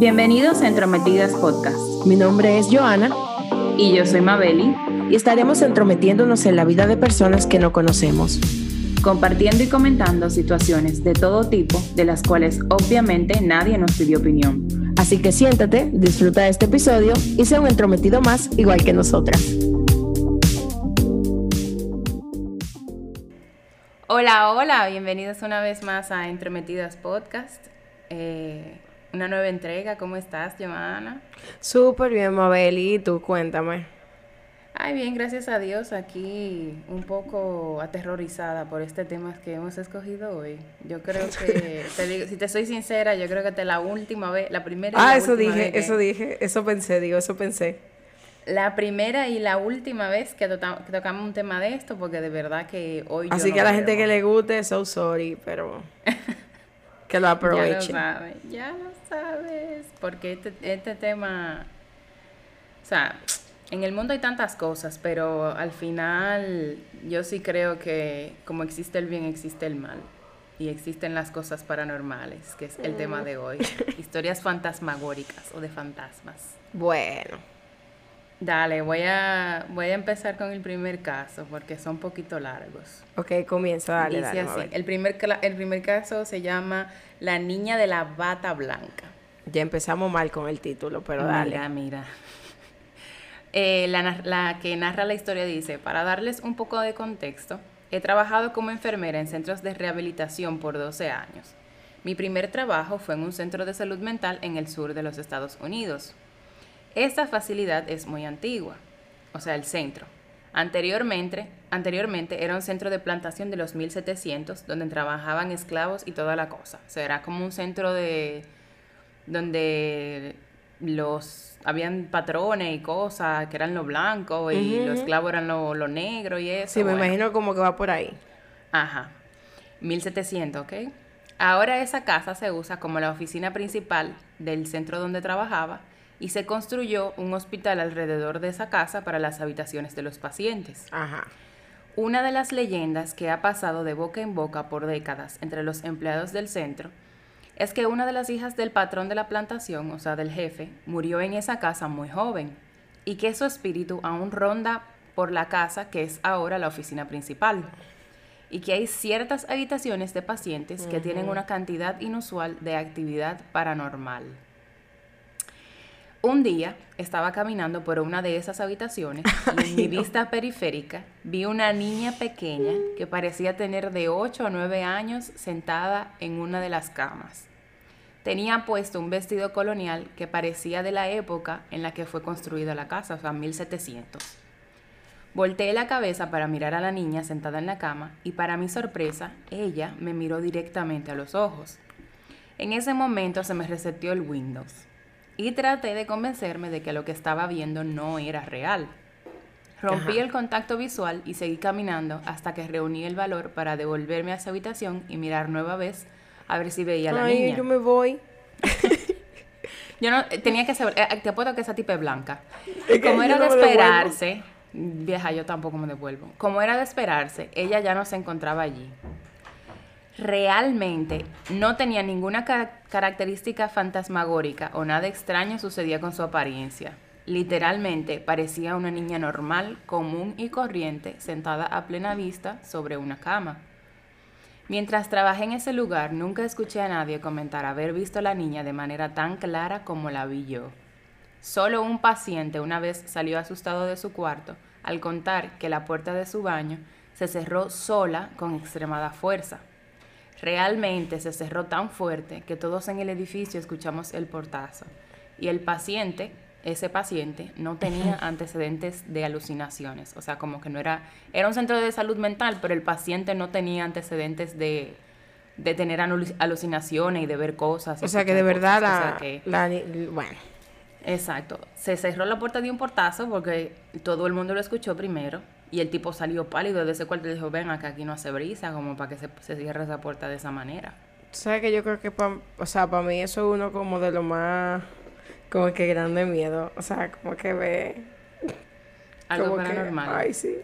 Bienvenidos a Entrometidas Podcast. Mi nombre es Joana. Y yo soy Mabeli. Y estaremos entrometiéndonos en la vida de personas que no conocemos. Compartiendo y comentando situaciones de todo tipo, de las cuales obviamente nadie nos pidió opinión. Así que siéntate, disfruta de este episodio y sea un entrometido más igual que nosotras. Hola, hola, bienvenidos una vez más a Entrometidas Podcast. Eh, una nueva entrega. ¿Cómo estás, Joana? Súper bien, Mabel. ¿Y tú? Cuéntame. Ay, bien, gracias a Dios. Aquí un poco aterrorizada por este tema que hemos escogido hoy. Yo creo que, si te soy sincera, yo creo que te la última vez, la primera. ah, eso dije, eso dije, eso pensé, digo, eso pensé. La primera y la última vez que, tocamos un tema de esto, porque de verdad que hoy. Así que a la gente que le guste, so sorry, pero. que lo aprovechen. Ya lo sabes, ya lo sabes. Porque este, este tema. O sea, en el mundo hay tantas cosas, pero al final yo sí creo que como existe el bien, existe el mal. Y existen las cosas paranormales, que es el tema de hoy. Historias fantasmagóricas o de fantasmas. Bueno. Dale, voy a, voy a empezar con el primer caso porque son un poquito largos. Ok, comienza, dale, Dice así, el primer, el primer caso se llama La niña de la bata blanca. Ya empezamos mal con el título, pero dale. Mira, mira. Eh, la, la que narra la historia dice, para darles un poco de contexto, he trabajado como enfermera en centros de rehabilitación por 12 años. Mi primer trabajo fue en un centro de salud mental en el sur de los Estados Unidos. Esta facilidad es muy antigua, o sea, el centro. Anteriormente, anteriormente era un centro de plantación de los 1700 donde trabajaban esclavos y toda la cosa. O sea, era como un centro de donde los habían patrones y cosas que eran lo blanco y los esclavos eran lo, lo, negro y eso. Sí, me imagino como que va por ahí. Ajá. 1700, ¿ok? Ahora esa casa se usa como la oficina principal del centro donde trabajaba y se construyó un hospital alrededor de esa casa para las habitaciones de los pacientes. Ajá. Una de las leyendas que ha pasado de boca en boca por décadas entre los empleados del centro es que una de las hijas del patrón de la plantación, o sea, del jefe, murió en esa casa muy joven y que su espíritu aún ronda por la casa que es ahora la oficina principal y que hay ciertas habitaciones de pacientes que tienen una cantidad inusual de actividad paranormal. Un día estaba caminando por una de esas habitaciones y en mi vista periférica vi una niña pequeña que parecía tener de 8 a 9 años sentada en una de las camas. Tenía puesto un vestido colonial que parecía de la época en la que fue construida la casa, o sea, 1700. Volteé la cabeza para mirar a la niña sentada en la cama y para mi sorpresa, ella me miró directamente a los ojos. En ese momento se me reseteó el Windows y traté de convencerme de que lo que estaba viendo no era real. Rompí el contacto visual y seguí caminando hasta que reuní el valor para devolverme a esa habitación y mirar nueva vez a ver si veía a la Ay, yo me voy. yo no tenía que saber, eh, te apuesto que esa tipa es blanca. Como era de esperarse, vieja, yo tampoco me devuelvo. Como era de esperarse, ella ya no se encontraba allí realmente no tenía ninguna característica fantasmagórica o nada extraño sucedía con su apariencia. Literalmente parecía una niña normal, común y corriente, sentada a plena vista sobre una cama. Mientras trabajé en ese lugar, nunca escuché a nadie comentar haber visto a la niña de manera tan clara como la vi yo. Solo un paciente una vez salió asustado de su cuarto al contar que la puerta de su baño se cerró sola con extremada fuerza. Realmente se cerró tan fuerte que todos en el edificio escuchamos el portazo. Y el paciente, ese paciente, no tenía antecedentes de alucinaciones. O sea, como que no era... Era un centro de salud mental, pero el paciente no tenía antecedentes de, de tener alucinaciones y de ver cosas. O sea, que de verdad la, Bueno. Exacto. Se cerró la puerta de un portazo porque todo el mundo lo escuchó primero y el tipo salió pálido de ese cuarto y dijo, ven acá, aquí no hace brisa, como para que se, se cierre esa puerta de esa manera. ¿Sabes que yo creo que, pa, o sea, para mí eso es uno como de lo más, como que grande miedo. O sea, como que ve... Algo paranormal. ay, sí.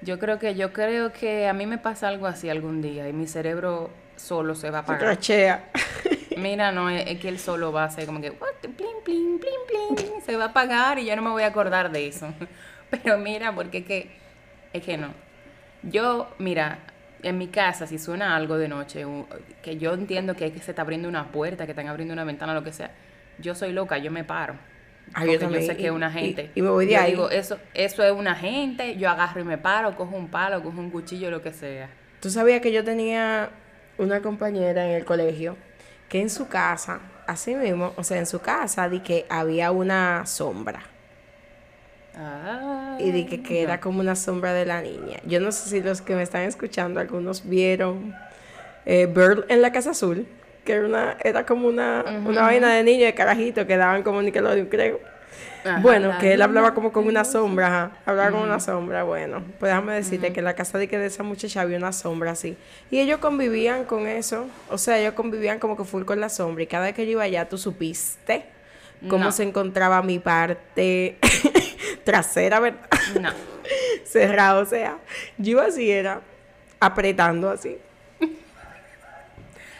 Yo creo que, yo creo que a mí me pasa algo así algún día y mi cerebro solo se va a apagar. Crachea. Mira, no, es, es que él solo va a hacer como que, what, plin, plin, plin, plin, se va a apagar y yo no me voy a acordar de eso. Pero mira, porque es que, es que no. Yo, mira, en mi casa, si suena algo de noche, que yo entiendo que, es que se está abriendo una puerta, que están abriendo una ventana, lo que sea, yo soy loca, yo me paro. Ah, yo Porque yo, también, sé que y- es una y- gente. y me voy de Yo ahí. digo, eso, eso es una gente, yo agarro y me paro, cojo un palo, cojo un cuchillo, lo que sea. Tú sabías que yo tenía una compañera en el colegio que en su casa, así mismo, o sea, en su casa, di que había una sombra. Ah, Y di que, que era como una sombra de la niña. Yo no sé si los que me están escuchando, algunos vieron eh, Bird en la Casa Azul, que era, una, era como una, una vaina de niño de carajito que daban como Nickelodeon, creo. Ajá, bueno, que él hablaba como con una sombra, ajá, hablaba con una sombra, bueno, pues déjame decirte que en la casa de que de esa muchacha había una sombra así. Y ellos convivían con eso, o sea, ellos convivían como que full con la sombra y cada vez que yo iba allá, tú supiste cómo No. se encontraba mi parte trasera, ¿verdad? No. Cerrada, o sea, yo iba así, era apretando así.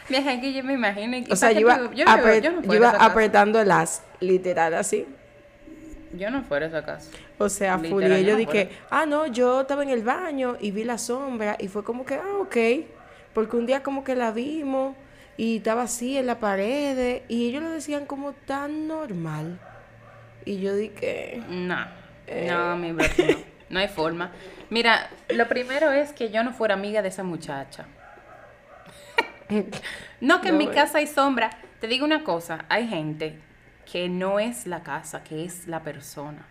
Que yo me imagino. O sea, ¿para yo iba, digo? yo, no apre- yo no yo fuera iba apretando las, literal así. Yo no fuera a esa casa. O sea, Literal, yo no dije, ah, no, yo estaba en el baño y vi la sombra y fue como que, ah, ok. Porque un día como que la vimos y estaba así en la pared y ellos lo decían como tan normal. Y yo dije, No. Eh. No, mi bro, no. No hay forma. Mira, lo primero es que yo no fuera amiga de esa muchacha. no que en mi casa hay sombra. Te digo una cosa, hay gente que no es la casa, que es la persona.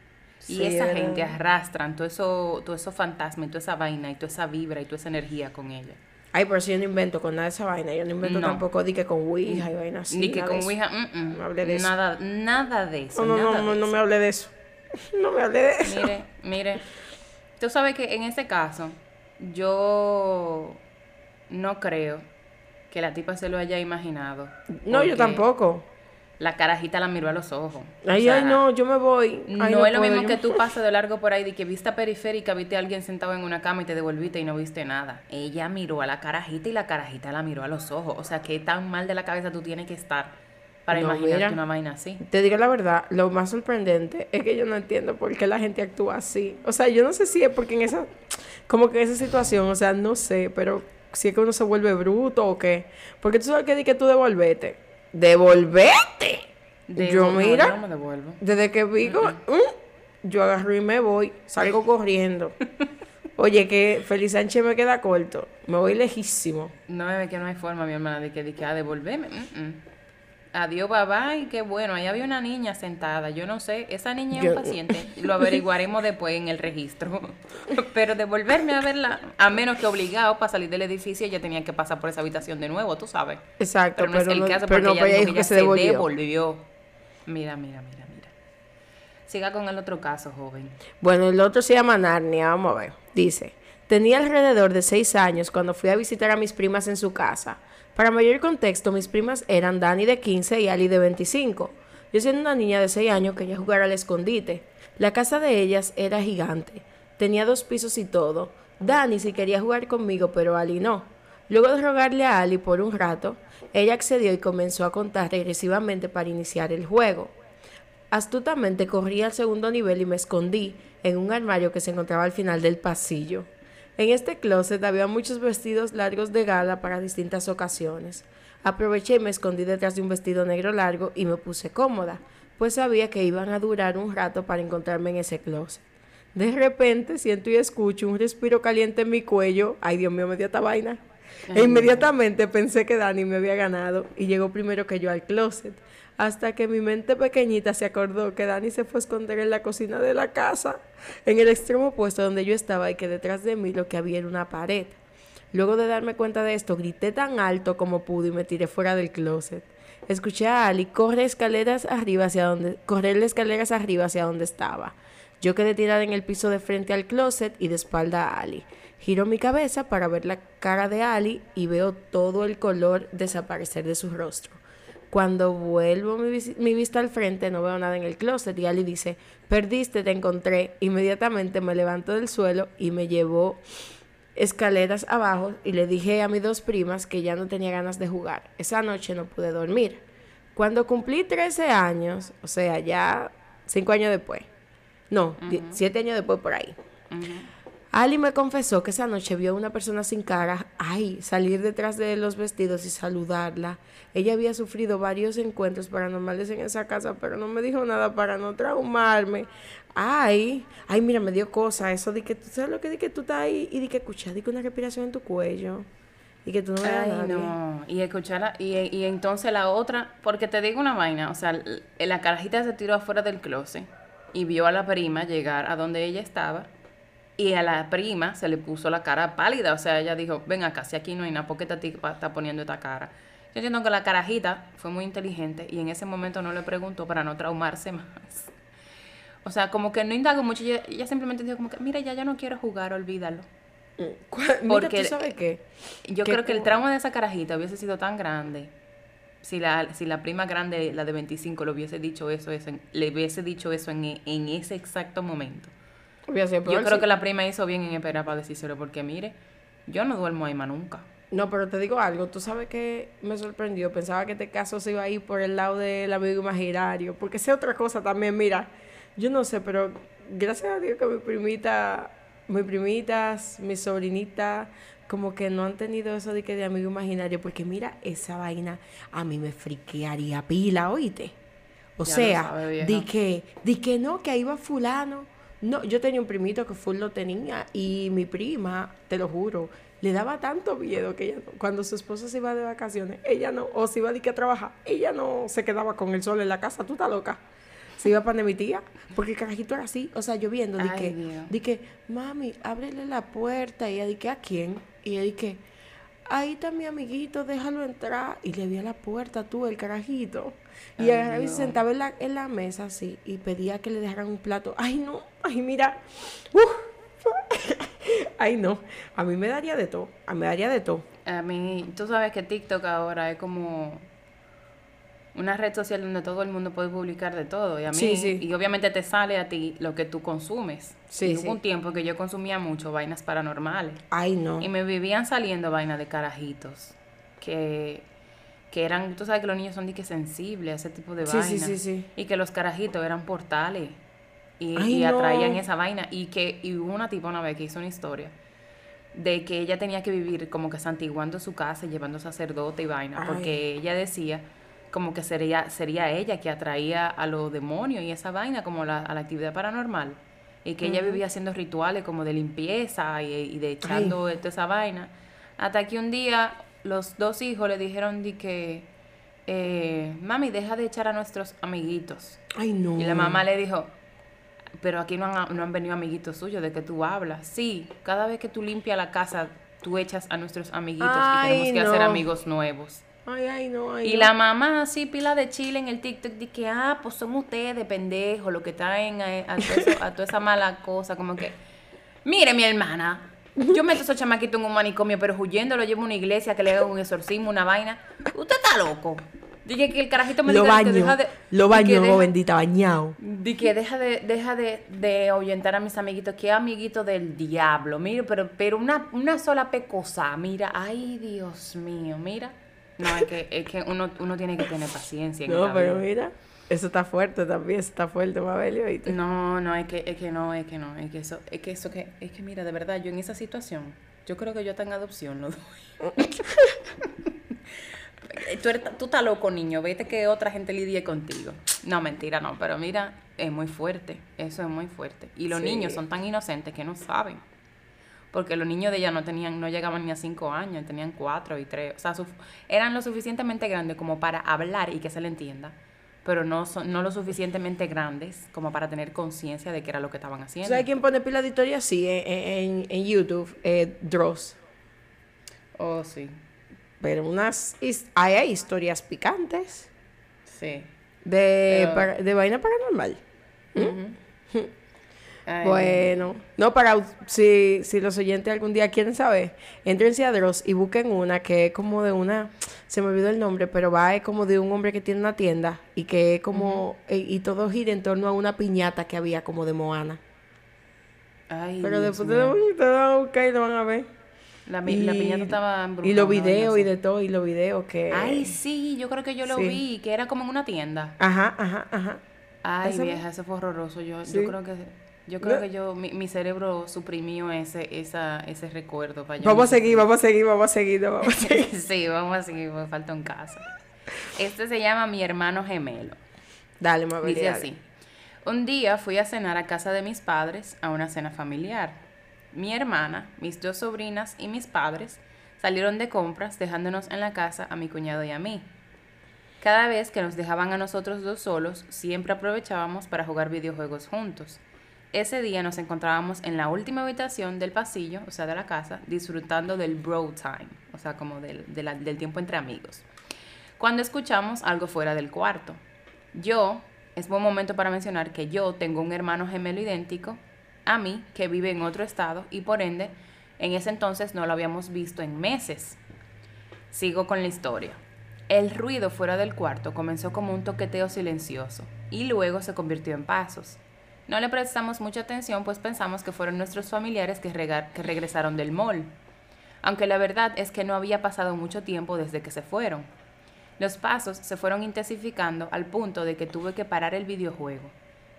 Y esa ¿verdad? gente arrastran todo eso, todo eso fantasma y toda esa vaina y toda esa vibra y toda esa energía con ella. ay, pero si yo no invento con nada de esa vaina. Yo no invento No. tampoco di que con Ouija y vaina así. Ni que nada con de eso. Ouija, mm, mm, No de eso. nada, nada de eso. No, no, nada no, no, no me hable de eso. No me hable de eso. Mire, mire. Tú sabes que en ese caso, yo no creo que la tipa se lo haya imaginado. No, yo tampoco. La carajita la miró a los ojos. O Ay, sea, ay, no, yo me voy. Ay, no, es lo puedo, mismo que tú pases de largo por ahí de que vista periférica, viste a alguien sentado en una cama y te devolviste y no viste nada. Ella miró a la carajita y la carajita la miró a los ojos. O sea, qué tan mal de la cabeza tú tienes que estar para No, imaginarte mira. una vaina así. Te digo la verdad, lo más sorprendente es que yo no entiendo por qué la gente actúa así. O sea, yo no sé si es porque en esa, como que en esa situación, o sea, no sé, pero si es que uno se vuelve bruto o qué. Porque tú sabes que di que tú devolvete. ¡Devolvete! De- yo no, mira, no me desde que vi, co- mm, yo agarro y me voy, salgo corriendo. Oye, que Feliz Sánchez me queda corto, me voy lejísimo. No, es que no hay forma, mi hermana, de que, de que a devolverme. mm, mm. Adiós, bye bye, qué bueno. Ahí había una niña sentada. Yo no sé, esa niña es Yo- un paciente. Lo averiguaremos después en el registro. Pero devolverme a verla, a menos que obligado para salir del edificio, ella tenía que pasar por esa habitación de nuevo, tú sabes. Exacto, Pero no es el caso pero porque no, ella pero dijo que ella se se devolvió. devolvió. Mira, mira, mira, mira. Siga con el otro caso, joven. Bueno, el otro se llama Narnia, vamos a ver. Dice, tenía alrededor de seis años cuando fui a visitar a mis primas en su casa. Para mayor contexto, mis primas eran Dani de 15 y Ali de 25. Yo siendo una niña de 6 años quería jugar al escondite. La casa de ellas era gigante. Tenía dos pisos y todo. Dani sí quería jugar conmigo, pero Ali no. Luego de rogarle a Ali por un rato, ella accedió y comenzó a contar regresivamente para iniciar el juego. Astutamente corrí al segundo nivel y me escondí en un armario que se encontraba al final del pasillo. En este closet había muchos vestidos largos de gala para distintas ocasiones. Aproveché y me escondí detrás de un vestido negro largo y me puse cómoda, pues sabía que iban a durar un rato para encontrarme en ese closet. De repente siento y escucho un respiro caliente en mi cuello. Ay, Dios mío, me dio esta vaina. E inmediatamente pensé que Dani me había ganado y llegó primero que yo al closet. Hasta que mi mente pequeñita se acordó que Dani se fue a esconder en la cocina de la casa, en el extremo opuesto donde yo estaba y que detrás de mí lo que había era una pared. Luego de darme cuenta de esto, grité tan alto como pude y me tiré fuera del closet. Escuché a Ali correr escaleras arriba hacia donde, correr escaleras arriba hacia donde estaba. Yo quedé tirada en el piso de frente al closet y de espalda a Ali. Giro mi cabeza para ver la cara de Ali y veo todo el color desaparecer de su rostro. Cuando vuelvo mi, vis- mi vista al frente no veo nada en el closet y Ali dice, perdiste, te encontré. Inmediatamente me levanto del suelo y me llevó escaleras abajo y le dije a mis dos primas que ya no tenía ganas de jugar. Esa noche no pude dormir. Cuando cumplí 13 años, o sea, ya 5 años después, no, 7 años después por ahí, Ali me confesó que esa noche vio a una persona sin cara, ay, salir detrás de los vestidos y saludarla. Ella había sufrido varios encuentros paranormales en esa casa, pero no me dijo nada para no traumarme. Ay, ay, mira, me dio cosa eso de que tú sabes lo que de que tú estás ahí y de que escuchas de que una respiración en tu cuello y que tú no Ay, no. Y escucharla, y, y entonces la otra, porque te digo una vaina, o sea, la carajita se tiró afuera del closet y vio a la prima llegar a donde ella estaba y a la prima se le puso la cara pálida. O sea, ella dijo, ven acá, si aquí no hay nada, ¿por qué esta tipa está poniendo esta cara? Yo entiendo que la carajita fue muy inteligente y en ese momento no le preguntó para no traumarse más. O sea, como que no indagó mucho. Ella, simplemente dijo como que, mira, ya yo no quiero jugar, olvídalo. Mm, Porque, ¿tú sabes qué? Yo creo que el trauma de esa carajita hubiese sido tan grande si la, si la prima grande, la de 25, le hubiese dicho eso, eso le hubiese dicho eso en, en ese exacto momento. Yo creo que la prima hizo bien en esperar para decírselo, porque mire, yo no duermo ahí más nunca. No, pero te digo algo, tú sabes que me sorprendió, pensaba que este caso se iba a ir por el lado del amigo imaginario, porque sé otra cosa también, mira, yo no sé, pero gracias a Dios que mi primita, mis primitas, mi sobrinita, como que no han tenido eso de que de amigo imaginario, porque mira, esa vaina a mí me friquearía pila, oíste. O sea, di que, di que no, que ahí va fulano no, yo tenía un primito que full lo tenía y mi prima, te lo juro, le daba tanto miedo que ella cuando su esposo se iba de vacaciones, ella no, o se iba de que a trabajar, ella no se quedaba con el sol en la casa, tú estás loca. Se iba para mi tía, porque el carajito era así, o sea, lloviendo, di que, di que, mami, ábrele la puerta, y ella di que, ¿a quién? Y ella di que, ahí está mi amiguito, déjalo entrar. Y le a la puerta tú, el carajito. Y él se sentaba en la, en la mesa así y pedía que le dejaran un plato. Ay, no, ay, mira. ay, no. A mí me daría de todo. A mí me daría de todo. A mí, tú sabes que TikTok ahora es como una red social donde todo el mundo puede publicar de todo. Y a mí, y obviamente te sale a ti lo que tú consumes. Sí, y hubo un tiempo que yo consumía mucho vainas paranormales. Ay, no. Y me vivían saliendo vainas de carajitos. Que, que eran, tú sabes que los niños son de sensibles a ese tipo de vainas. Sí, sí, sí, Y que los carajitos eran portales. Y, atraían esa vaina. Y que y hubo una tipo una vez que hizo una historia de que ella tenía que vivir como que santiguando su casa, llevando sacerdote y vaina. Porque ella decía como que sería, sería ella que atraía a los demonios y esa vaina como la, a la actividad paranormal. Y que ella vivía haciendo rituales como de limpieza y, de echando toda esa vaina. Hasta que un día los dos hijos le dijeron de que, eh, mami, deja de echar a nuestros amiguitos. Ay, no. Y la mamá le dijo, pero aquí no han, no han venido amiguitos suyos, ¿de que tú hablas? Sí, cada vez que tú limpias la casa, tú echas a nuestros amiguitos y tenemos que hacer amigos nuevos. Ay, ay, no, y la mamá así, pila de chile en el TikTok, dice que, ah, pues son ustedes, pendejos, lo que traen a, a, toda esa mala cosa, como que, mire mi hermana, yo meto a esos chamaquitos en un manicomio, pero huyendo lo llevo a una iglesia que le haga un exorcismo, una vaina. Usted está loco. Dije que el carajito me lo baño, que deja de. Lo baño, bendita, bañado. Dije que deja de, deja de, de ahuyentar a mis amiguitos. Que amiguito del diablo. Mire, pero, pero una, una sola pecosa. Mira, ay, Dios mío, mira. No, es que, es que uno, uno tiene que tener paciencia. En no, pero mira, eso está fuerte también, está fuerte, Mabelio. No, no, es que, es que no, es que no, es que eso, es que eso que, es que mira, de verdad, yo en esa situación, yo creo que yo tengo adopción lo doy. tú, tú estás loco, niño, vete que otra gente lidie contigo. No, mentira, no, pero mira, es muy fuerte, eso es muy fuerte. Y los niños son tan inocentes que no saben porque los niños de ella no tenían, no llegaban ni a cinco años, tenían cuatro y tres, o sea, eran lo suficientemente grandes como para hablar y que se le entienda, pero no, son, no lo suficientemente grandes como para tener conciencia de qué era lo que estaban haciendo. ¿Sabes quién pone pila de historia? Sí, en, en, YouTube, eh, Dross. Oh, sí. Pero unas, hay, historias picantes. Sí. De, de vaina paranormal. ¿Mm? bueno, no, para si, si los oyentes algún día quieren saber, entrense a Dross y busquen una que es como de una, se me olvidó el nombre, pero va es como de un hombre que tiene una tienda y que es como, y, todo gira en torno a una piñata que había como de Moana. Ay, pero después te lo van a buscar y lo van a ver. La, pi- la piñata estaba Y embrujada, los ¿no? videos y de todo, y los videos que... Ay, sí, yo creo que yo lo Sí. vi, que era como en una tienda. Ajá, ajá, ajá. Ay, vieja, eso fue horroroso. Yo, Sí. yo creo que yo creo No. que yo mi, mi cerebro suprimió ese esa ese recuerdo para yo Vamos a seguir, vamos a seguir, vamos a seguir, no, vamos a seguir. sí, vamos a seguir, me falta un caso. Este se llama Mi hermano gemelo. Dale, Mabel. Dice dale. así. Un día fui a cenar a casa de mis padres a una cena familiar. Mi hermana, mis dos sobrinas y mis padres salieron de compras dejándonos en la casa a mi cuñado y a mí. Cada vez que nos dejaban a nosotros dos solos, siempre aprovechábamos para jugar videojuegos juntos. Ese día nos encontrábamos en la última habitación del pasillo, o sea, de la casa, disfrutando del bro time, o sea, como del, de del tiempo entre amigos. Cuando escuchamos algo fuera del cuarto. Yo, es buen momento para mencionar que yo tengo un hermano gemelo idéntico a mí que vive en otro estado y por ende, en ese entonces no lo habíamos visto en meses. Sigo con la historia. El ruido fuera del cuarto comenzó como un toqueteo silencioso y luego se convirtió en pasos. No le prestamos mucha atención pues pensamos que fueron nuestros familiares que, que regresaron del mall. Aunque la verdad es que no había pasado mucho tiempo desde que se fueron. Los pasos se fueron intensificando al punto de que tuve que parar el videojuego.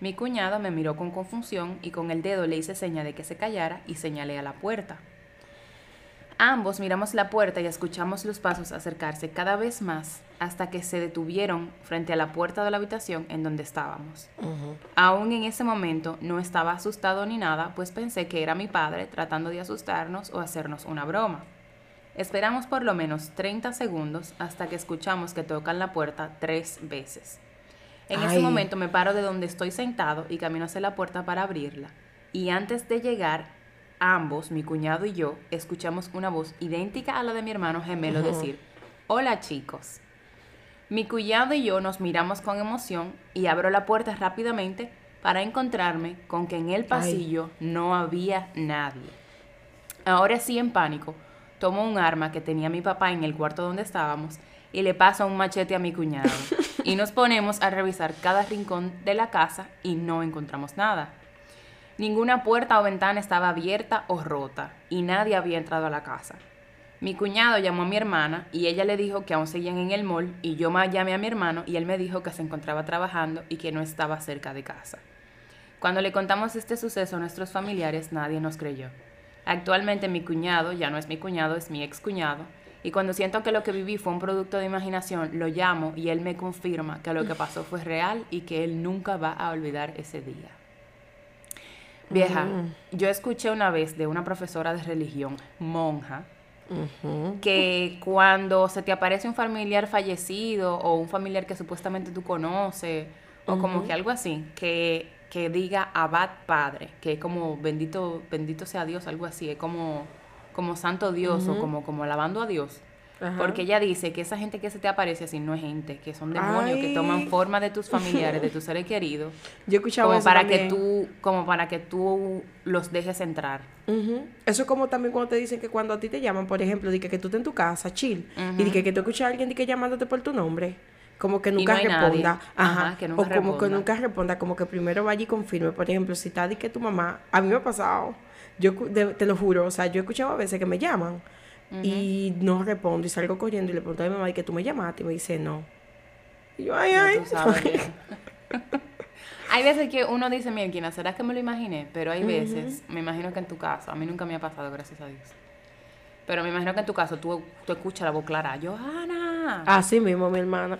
Mi cuñado me miró con confusión y con el dedo le hice seña de que se callara y señalé a la puerta. Ambos miramos la puerta y escuchamos los pasos acercarse cada vez más hasta que se detuvieron frente a la puerta de la habitación en donde estábamos. Aún en ese momento no estaba asustado ni nada, pues pensé que era mi padre tratando de asustarnos o hacernos una broma. Esperamos por lo menos 30 segundos hasta que escuchamos que tocan la puerta tres veces. En ese momento me paro de donde estoy sentado y camino hacia la puerta para abrirla. Y antes de llegar, ambos, mi cuñado y yo, escuchamos una voz idéntica a la de mi hermano gemelo decir, hola chicos. Mi cuñado y yo nos miramos con emoción y abro la puerta rápidamente para encontrarme con que en el pasillo no había nadie. Ahora sí, en pánico, tomo un arma que tenía mi papá en el cuarto donde estábamos y le paso un machete a mi cuñado. y nos ponemos a revisar cada rincón de la casa y no encontramos nada. Ninguna puerta o ventana estaba abierta o rota y nadie había entrado a la casa. Mi cuñado llamó a mi hermana y ella le dijo que aún seguían en el mall y yo llamé a mi hermano y él me dijo que se encontraba trabajando y que no estaba cerca de casa. Cuando le contamos este suceso a nuestros familiares, nadie nos creyó. Actualmente mi cuñado ya no es mi cuñado, es mi ex cuñado. Y cuando siento que lo que viví fue un producto de imaginación, lo llamo y él me confirma que lo que pasó fue real y que él nunca va a olvidar ese día. Vieja, yo escuché una vez de una profesora de religión, monja, que cuando se te aparece un familiar fallecido o un familiar que supuestamente tú conoces, o como que algo así, que, que diga abad padre, que es como bendito, bendito sea Dios, algo así, es como, como santo Dios o como, como alabando a Dios. Ajá. Porque ella dice que esa gente que se te aparece así no es gente, que son demonios que toman forma de tus familiares, de tus seres queridos, Yo he escuchado como eso para también. que tú, como para que tú los dejes entrar. Ujú. Eso es como también cuando te dicen que cuando a ti te llaman, por ejemplo, di que, que tú estás en tu casa, chill, y di que, que tú escuchas a alguien di que llamándote por tu nombre, como que nunca no responda. Ajá. Ajá, que nunca o como que nunca responda, como que primero vaya y confirme. Por ejemplo, si está di que tu mamá, a mí me ha pasado, yo de- te lo juro, o sea, yo he escuchado a veces que me llaman y no respondo y salgo corriendo y le pregunto a mi mamá y que tú me llamaste y me dice no. Y yo, ay, ay. hay veces que uno dice, mira, ¿será que me lo imaginé? Pero hay veces, me imagino que en tu caso, a mí nunca me ha pasado, gracias a Dios. Pero me imagino que en tu caso tú, tú escuchas la voz clara, Johanna. Así mismo, mi hermana.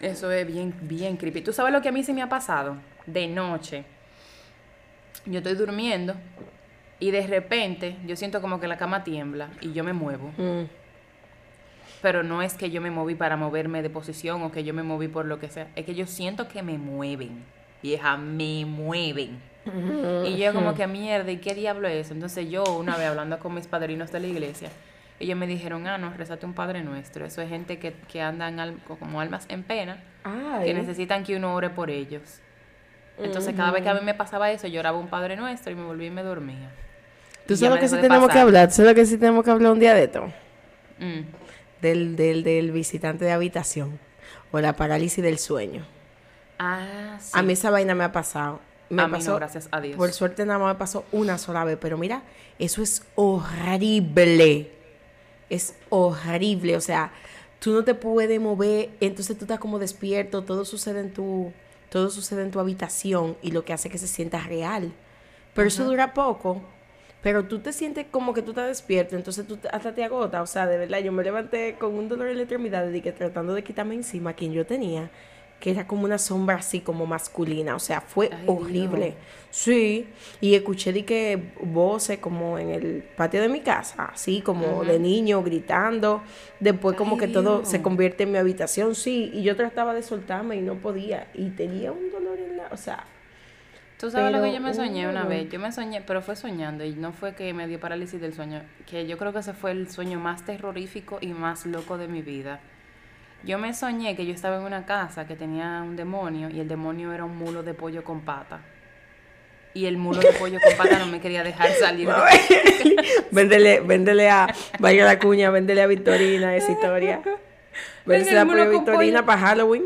Eso es bien, bien creepy. ¿Tú sabes lo que a mí se me ha pasado? De noche. Yo estoy durmiendo y de repente yo siento como que la cama tiembla y yo me muevo. Mm. Pero no es que yo me moví para moverme de posición o que yo me moví por lo que sea. Es que yo siento que me mueven. Vieja, me mueven. Y yo como que mierda, ¿y qué diablo es eso? Entonces yo una vez hablando con mis padrinos de la iglesia, ellos me dijeron, ah, no, rezate un Padre Nuestro. Eso es gente que, que andan al- como almas en pena, Ay. que necesitan que uno ore por ellos. Entonces cada vez que a mí me pasaba eso, yo oraba un Padre Nuestro y me volví y me dormía. Tú sabes lo que sí tenemos que hablar, tú sabes lo que sí tenemos que hablar un día de esto. Mm. Del, del, del visitante de habitación o la parálisis del sueño. Ah, sí. A mí esa vaina me ha pasado. me A mí no, pasó, gracias a Dios. Por suerte nada más me pasó una sola vez, pero mira, eso es horrible. Es horrible, o sea, tú no te puedes mover, entonces tú estás como despierto, todo sucede en tu todo sucede en tu habitación y lo que hace que se sienta real. Pero eso dura poco. Pero tú te sientes como que tú estás despierto, entonces tú hasta te agota. O sea, de verdad, yo me levanté con un dolor en la extremidad que tratando de quitarme encima a quien yo tenía, que era como una sombra así como masculina. O sea, fue Ay, horrible. Dios. Sí, y escuché de que voces como en el patio de mi casa, así como de niño gritando. Después como que todo se convierte en mi habitación, sí, y yo trataba de soltarme y no podía. Y tenía un dolor en la, o sea, Tú sabes lo que yo me soñé una vez. Yo me soñé, pero fue soñando y no fue que me dio parálisis del sueño. Que yo creo que ese fue el sueño más terrorífico y más loco de mi vida. Yo me soñé que yo estaba en una casa que tenía un demonio y el demonio era un mulo de pollo con pata. Y el mulo de pollo con pata no me quería dejar salir. de- véndele, véndele a Vaya la Cuña, véndele a Victorina esa historia. Véndele el a Victorina pollo. para Halloween.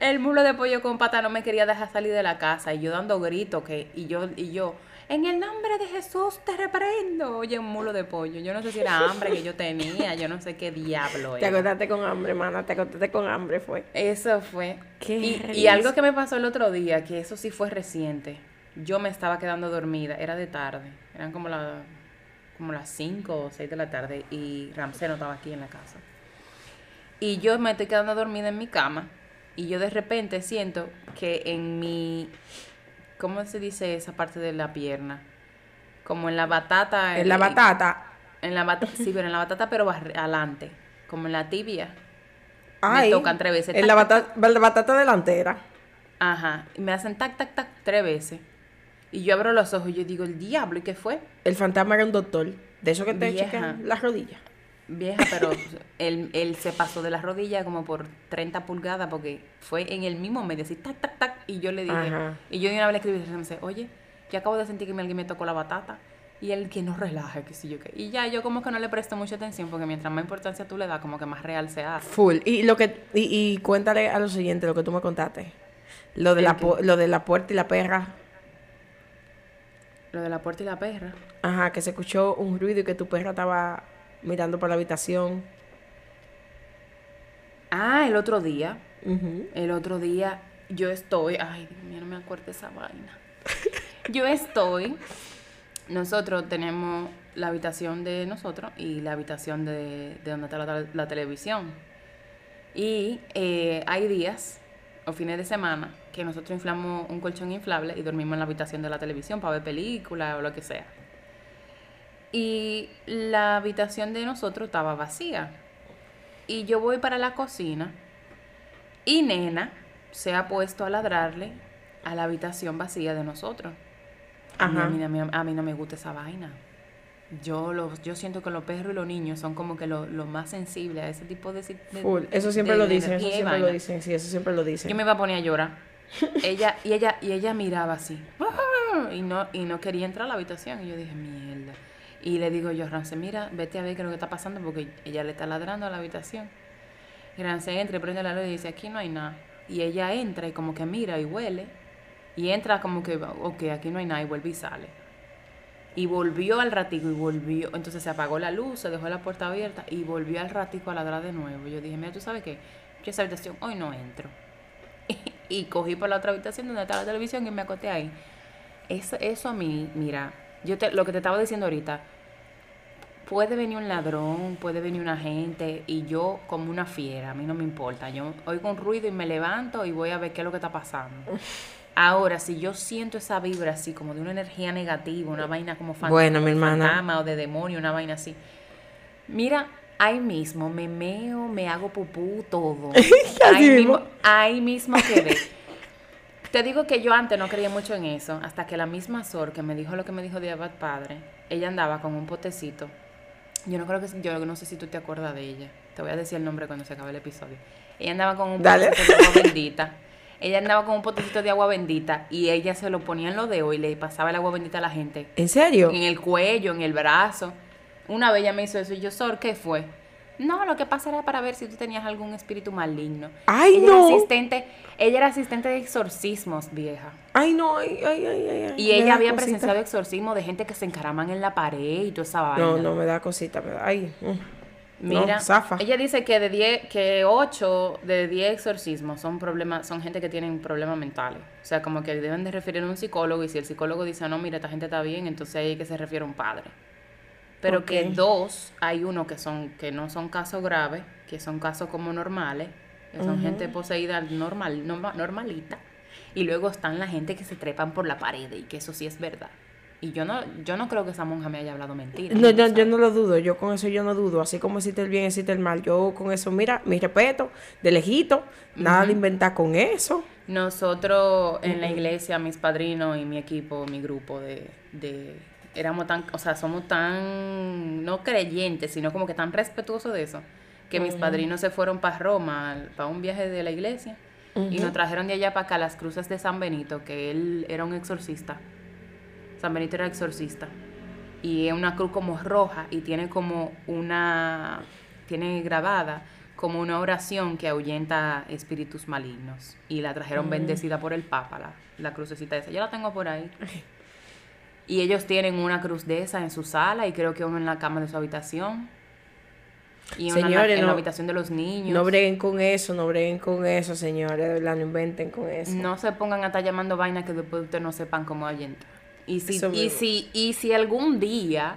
El mulo de pollo con pata no me quería dejar salir de la casa y yo dando gritos que y yo y yo en el nombre de Jesús te reprendo. Oye, un mulo de pollo. Yo no sé si era hambre que yo tenía, yo no sé qué diablo Te era. acostaste con hambre, mana, te acostaste con hambre, fue. Eso fue. Qué y, algo que me pasó el otro día, que eso sí fue reciente. Yo me estaba quedando dormida, era de tarde, eran como, la, como las 5 o 6 de la tarde y Ramsey no estaba aquí en la casa. Y yo me estoy quedando dormida en mi cama y yo de repente siento que en mi, ¿cómo se dice esa parte de la pierna? Como en la batata. En la eh, batata. En la batata, sí, pero en la batata, pero adelante, como en la tibia. Ay, tocan tres veces. En la batata, la batata delantera. Ajá. Y me hacen tac, tac, tac tres veces. Y yo abro los ojos y yo digo, el diablo, ¿y qué fue? El fantasma era un doctor. De eso que te checan las rodillas. Vieja, pero él, él se pasó de la rodilla como por 30 pulgadas porque fue en el mismo medio, así, tac, tac, tac. Y yo le dije, Ajá. y yo de una vez le escribí, y me dice, oye, yo acabo de sentir que me- alguien me tocó la batata. Y él que no relaje, que sí yo qué. Y ya yo como que no le presto mucha atención porque mientras más importancia tú le das, como que más real se hace. Full. Y lo que y, y cuéntale a los siguientes lo que tú me contaste. Lo de ¿El la pu- lo de la puerta y la perra. Lo de la puerta y la perra. Ajá, que se escuchó un ruido y que tu perra estaba mirando por la habitación. Ah, el otro día. El otro día yo estoy, ay Dios mío, no me acuerdo de esa vaina. Yo estoy, nosotros tenemos la habitación de nosotros y la habitación de, de donde está la, la televisión. Y eh, hay días o fines de semana que nosotros inflamos un colchón inflable y dormimos en la habitación de la televisión para ver películas o lo que sea. Y la habitación de nosotros estaba vacía. Y yo voy para la cocina y nena se ha puesto a ladrarle a la habitación vacía de nosotros. A mí, Ajá. a, mí, a mí- a mí no me gusta esa vaina. Yo, los, yo siento que los perros y los niños son como que lo, lo más sensibles a ese tipo de... Full. Eso siempre de- lo de dicen, eso siempre lo dicen, sí, eso siempre lo dicen. Yo me iba a poner a llorar. ella, y ella, y ella miraba así. Y no, y no quería entrar a la habitación. Y yo dije, mierda. Y le digo yo, Rance, mira, vete a ver qué es lo que está pasando porque ella le está ladrando a la habitación. Y Rance entra y prende la luz y dice, aquí no hay nada. Y ella entra y como que mira y huele. Y entra como que, ok, aquí no hay nada y vuelve y sale. Y volvió al ratico y volvió. Entonces se apagó la luz, se dejó la puerta abierta y volvió al ratico a ladrar de nuevo. Yo dije, mira, ¿tú sabes qué? Yo esa habitación hoy no entro. y cogí por la otra habitación donde está la televisión y me acosté ahí. Eso, eso a mí, mira, yo te, lo que te estaba diciendo ahorita, puede venir un ladrón, puede venir una gente y yo como una fiera, a mí no me importa. Yo oigo un ruido y me levanto y voy a ver qué es lo que está pasando. Ahora, si yo siento esa vibra así, como de una energía negativa, una vaina como fan- Bueno, mi hermana. fantasma o de demonio, una vaina así. Mira, ahí mismo me meo, me hago pupú, todo. Ahí, mismo. mismo, ahí mismo quedé. Te digo que yo antes no creía mucho en eso, hasta que la misma Sor que me dijo lo que me dijo de Abad Padre, ella andaba con un potecito. Yo no creo que yo no sé si tú te acuerdas de ella. Te voy a decir el nombre cuando se acabe el episodio. Ella andaba con un Dale. potecito de agua bendita. Ella andaba con un potecito de agua bendita y ella se lo ponía en los dedos y le pasaba el agua bendita a la gente ¿En serio? en el cuello, en el brazo. Una vez ella me hizo eso y yo, Sor, ¿qué fue? No, lo que pasa era para ver si tú tenías algún espíritu maligno. ¡Ay, ella no! Era asistente, ella era asistente de exorcismos, vieja. Ay, no, ay, ay, ay, ay. Y ella había cosita. presenciado exorcismos de gente que se encaraman en la pared y toda esa vaina. No, no, me da cosita, me da. Ay, mm. Mira, no, zafa. ella dice que de 10, que 8 de 10 exorcismos son problemas, son gente que tienen problemas mentales. O sea, como que deben de referir a un psicólogo y si el psicólogo dice, no, mira, esta gente está bien, entonces ahí es que se refiere a un padre. Pero que dos, hay uno que son, que no son casos graves, que son casos como normales, que son gente poseída normal, norma- normalita. Y luego están la gente que se trepan por la pared y que eso sí es verdad. Y yo no, yo no creo que esa monja me haya hablado mentira. No, yo, yo no lo dudo, yo con eso yo no dudo, así como existe el bien, existe el mal, yo con eso, mira, mi respeto, de lejito, nada de inventar con eso. Nosotros en la iglesia, mis padrinos y mi equipo, mi grupo de, de éramos tan, o sea, somos tan no creyentes, sino como que tan respetuosos de eso, que mis padrinos se fueron para Roma, para un viaje de la iglesia, y nos trajeron de allá para acá las cruces de San Benito, que él era un exorcista. San Benito era exorcista. Y es una cruz como roja y tiene como una, tiene grabada como una oración que ahuyenta espíritus malignos. Y la trajeron bendecida por el Papa, la, la crucecita esa. Yo la tengo por ahí. Y ellos tienen una cruz de esa en su sala y creo que uno en la cama de su habitación. Y una en la- Señores, en la no- habitación de los niños. No breguen con eso, no breguen con eso, señores, de verdad, no inventen con eso. No se pongan a estar llamando vainas que después ustedes no sepan cómo ahuyentar. Y si, Eso y mismo. si, y si algún día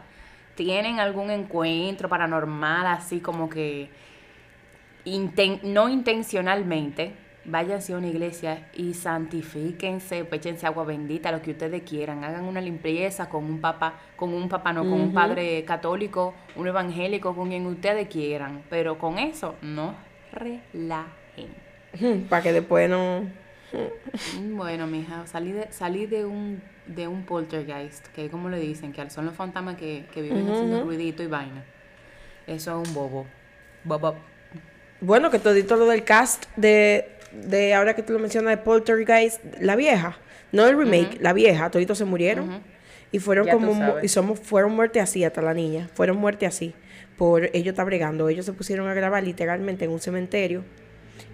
tienen algún encuentro paranormal así como que inten- no intencionalmente, váyanse a una iglesia y santifíquense, échense agua bendita, lo que ustedes quieran, hagan una limpieza con un papa, con un papá, no, con un padre católico, un evangélico, con quien ustedes quieran, pero con eso no relajen. Para que después no... Mm, Bueno, mija, salí de, salí de un de un poltergeist, que es como le dicen, que son los fantasmas que, que viven haciendo ruidito y vaina. Eso es un bobo. Bobo. Bueno, que todito lo del cast de, de ahora que tú lo mencionas de Poltergeist, la vieja, no el remake, la vieja, toditos se murieron. Y fueron Ya como, y somos, fueron muerte así hasta la niña, fueron muerte así, por ellos está bregando, ellos se pusieron a grabar literalmente en un cementerio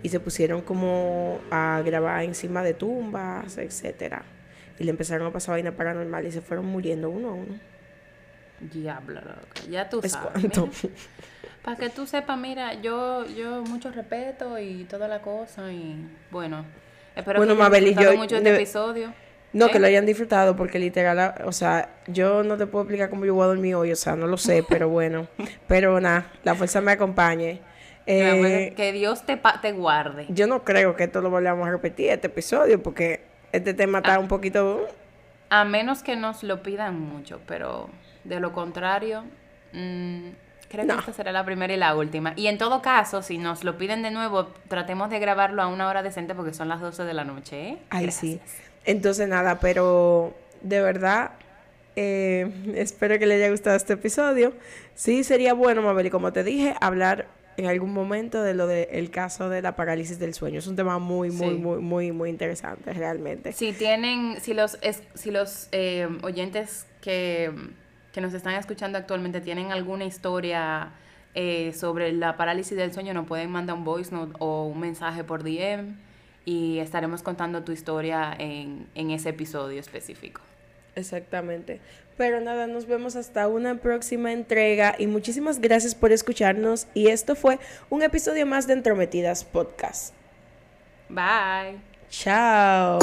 y se pusieron como a grabar encima de tumbas, etcétera. Y le empezaron a pasar vaina paranormal y se fueron muriendo uno a uno. Diablo, loca. Ya tú Es sabes. Para que tú sepas, mira, yo, yo mucho respeto y toda la cosa y bueno. Espero Bueno, que hayan Mabel, y disfrutado yo- mucho este de- episodio. No, ¿Eh? que lo hayan disfrutado, porque literal, ah, o sea, yo no te puedo explicar cómo yo voy a dormir hoy, o sea, no lo sé, pero bueno. pero nada, la fuerza me acompañe. Eh, que Dios te, pa- te guarde. yo no creo que esto lo vayamos a repetir, este episodio, porque este tema está Ah. un poquito... A menos que nos lo pidan mucho, pero de lo contrario, mm, creo No. que esta será la primera y la última. Y en todo caso, si nos lo piden de nuevo, tratemos de grabarlo a una hora decente porque son las 12 de la noche, ¿eh? Ay, sí. Gracias. Entonces, nada, pero de verdad, eh, espero que les haya gustado este episodio. Sí, sería bueno, Mabel, y como te dije, hablar en algún momento de lo del caso de la parálisis del sueño. Es un tema muy, muy, Sí. muy, muy, muy interesante, realmente. Si tienen, si los, es- si los eh, oyentes que, que nos están escuchando actualmente tienen alguna historia eh, sobre la parálisis del sueño, nos pueden mandar un voice note o un mensaje por DM y estaremos contando tu historia en, en ese episodio específico. Exactamente. Pero nada, nos vemos hasta una próxima entrega y muchísimas gracias por escucharnos. Y esto fue un episodio más de Entrometidas Podcast. Bye. Chao.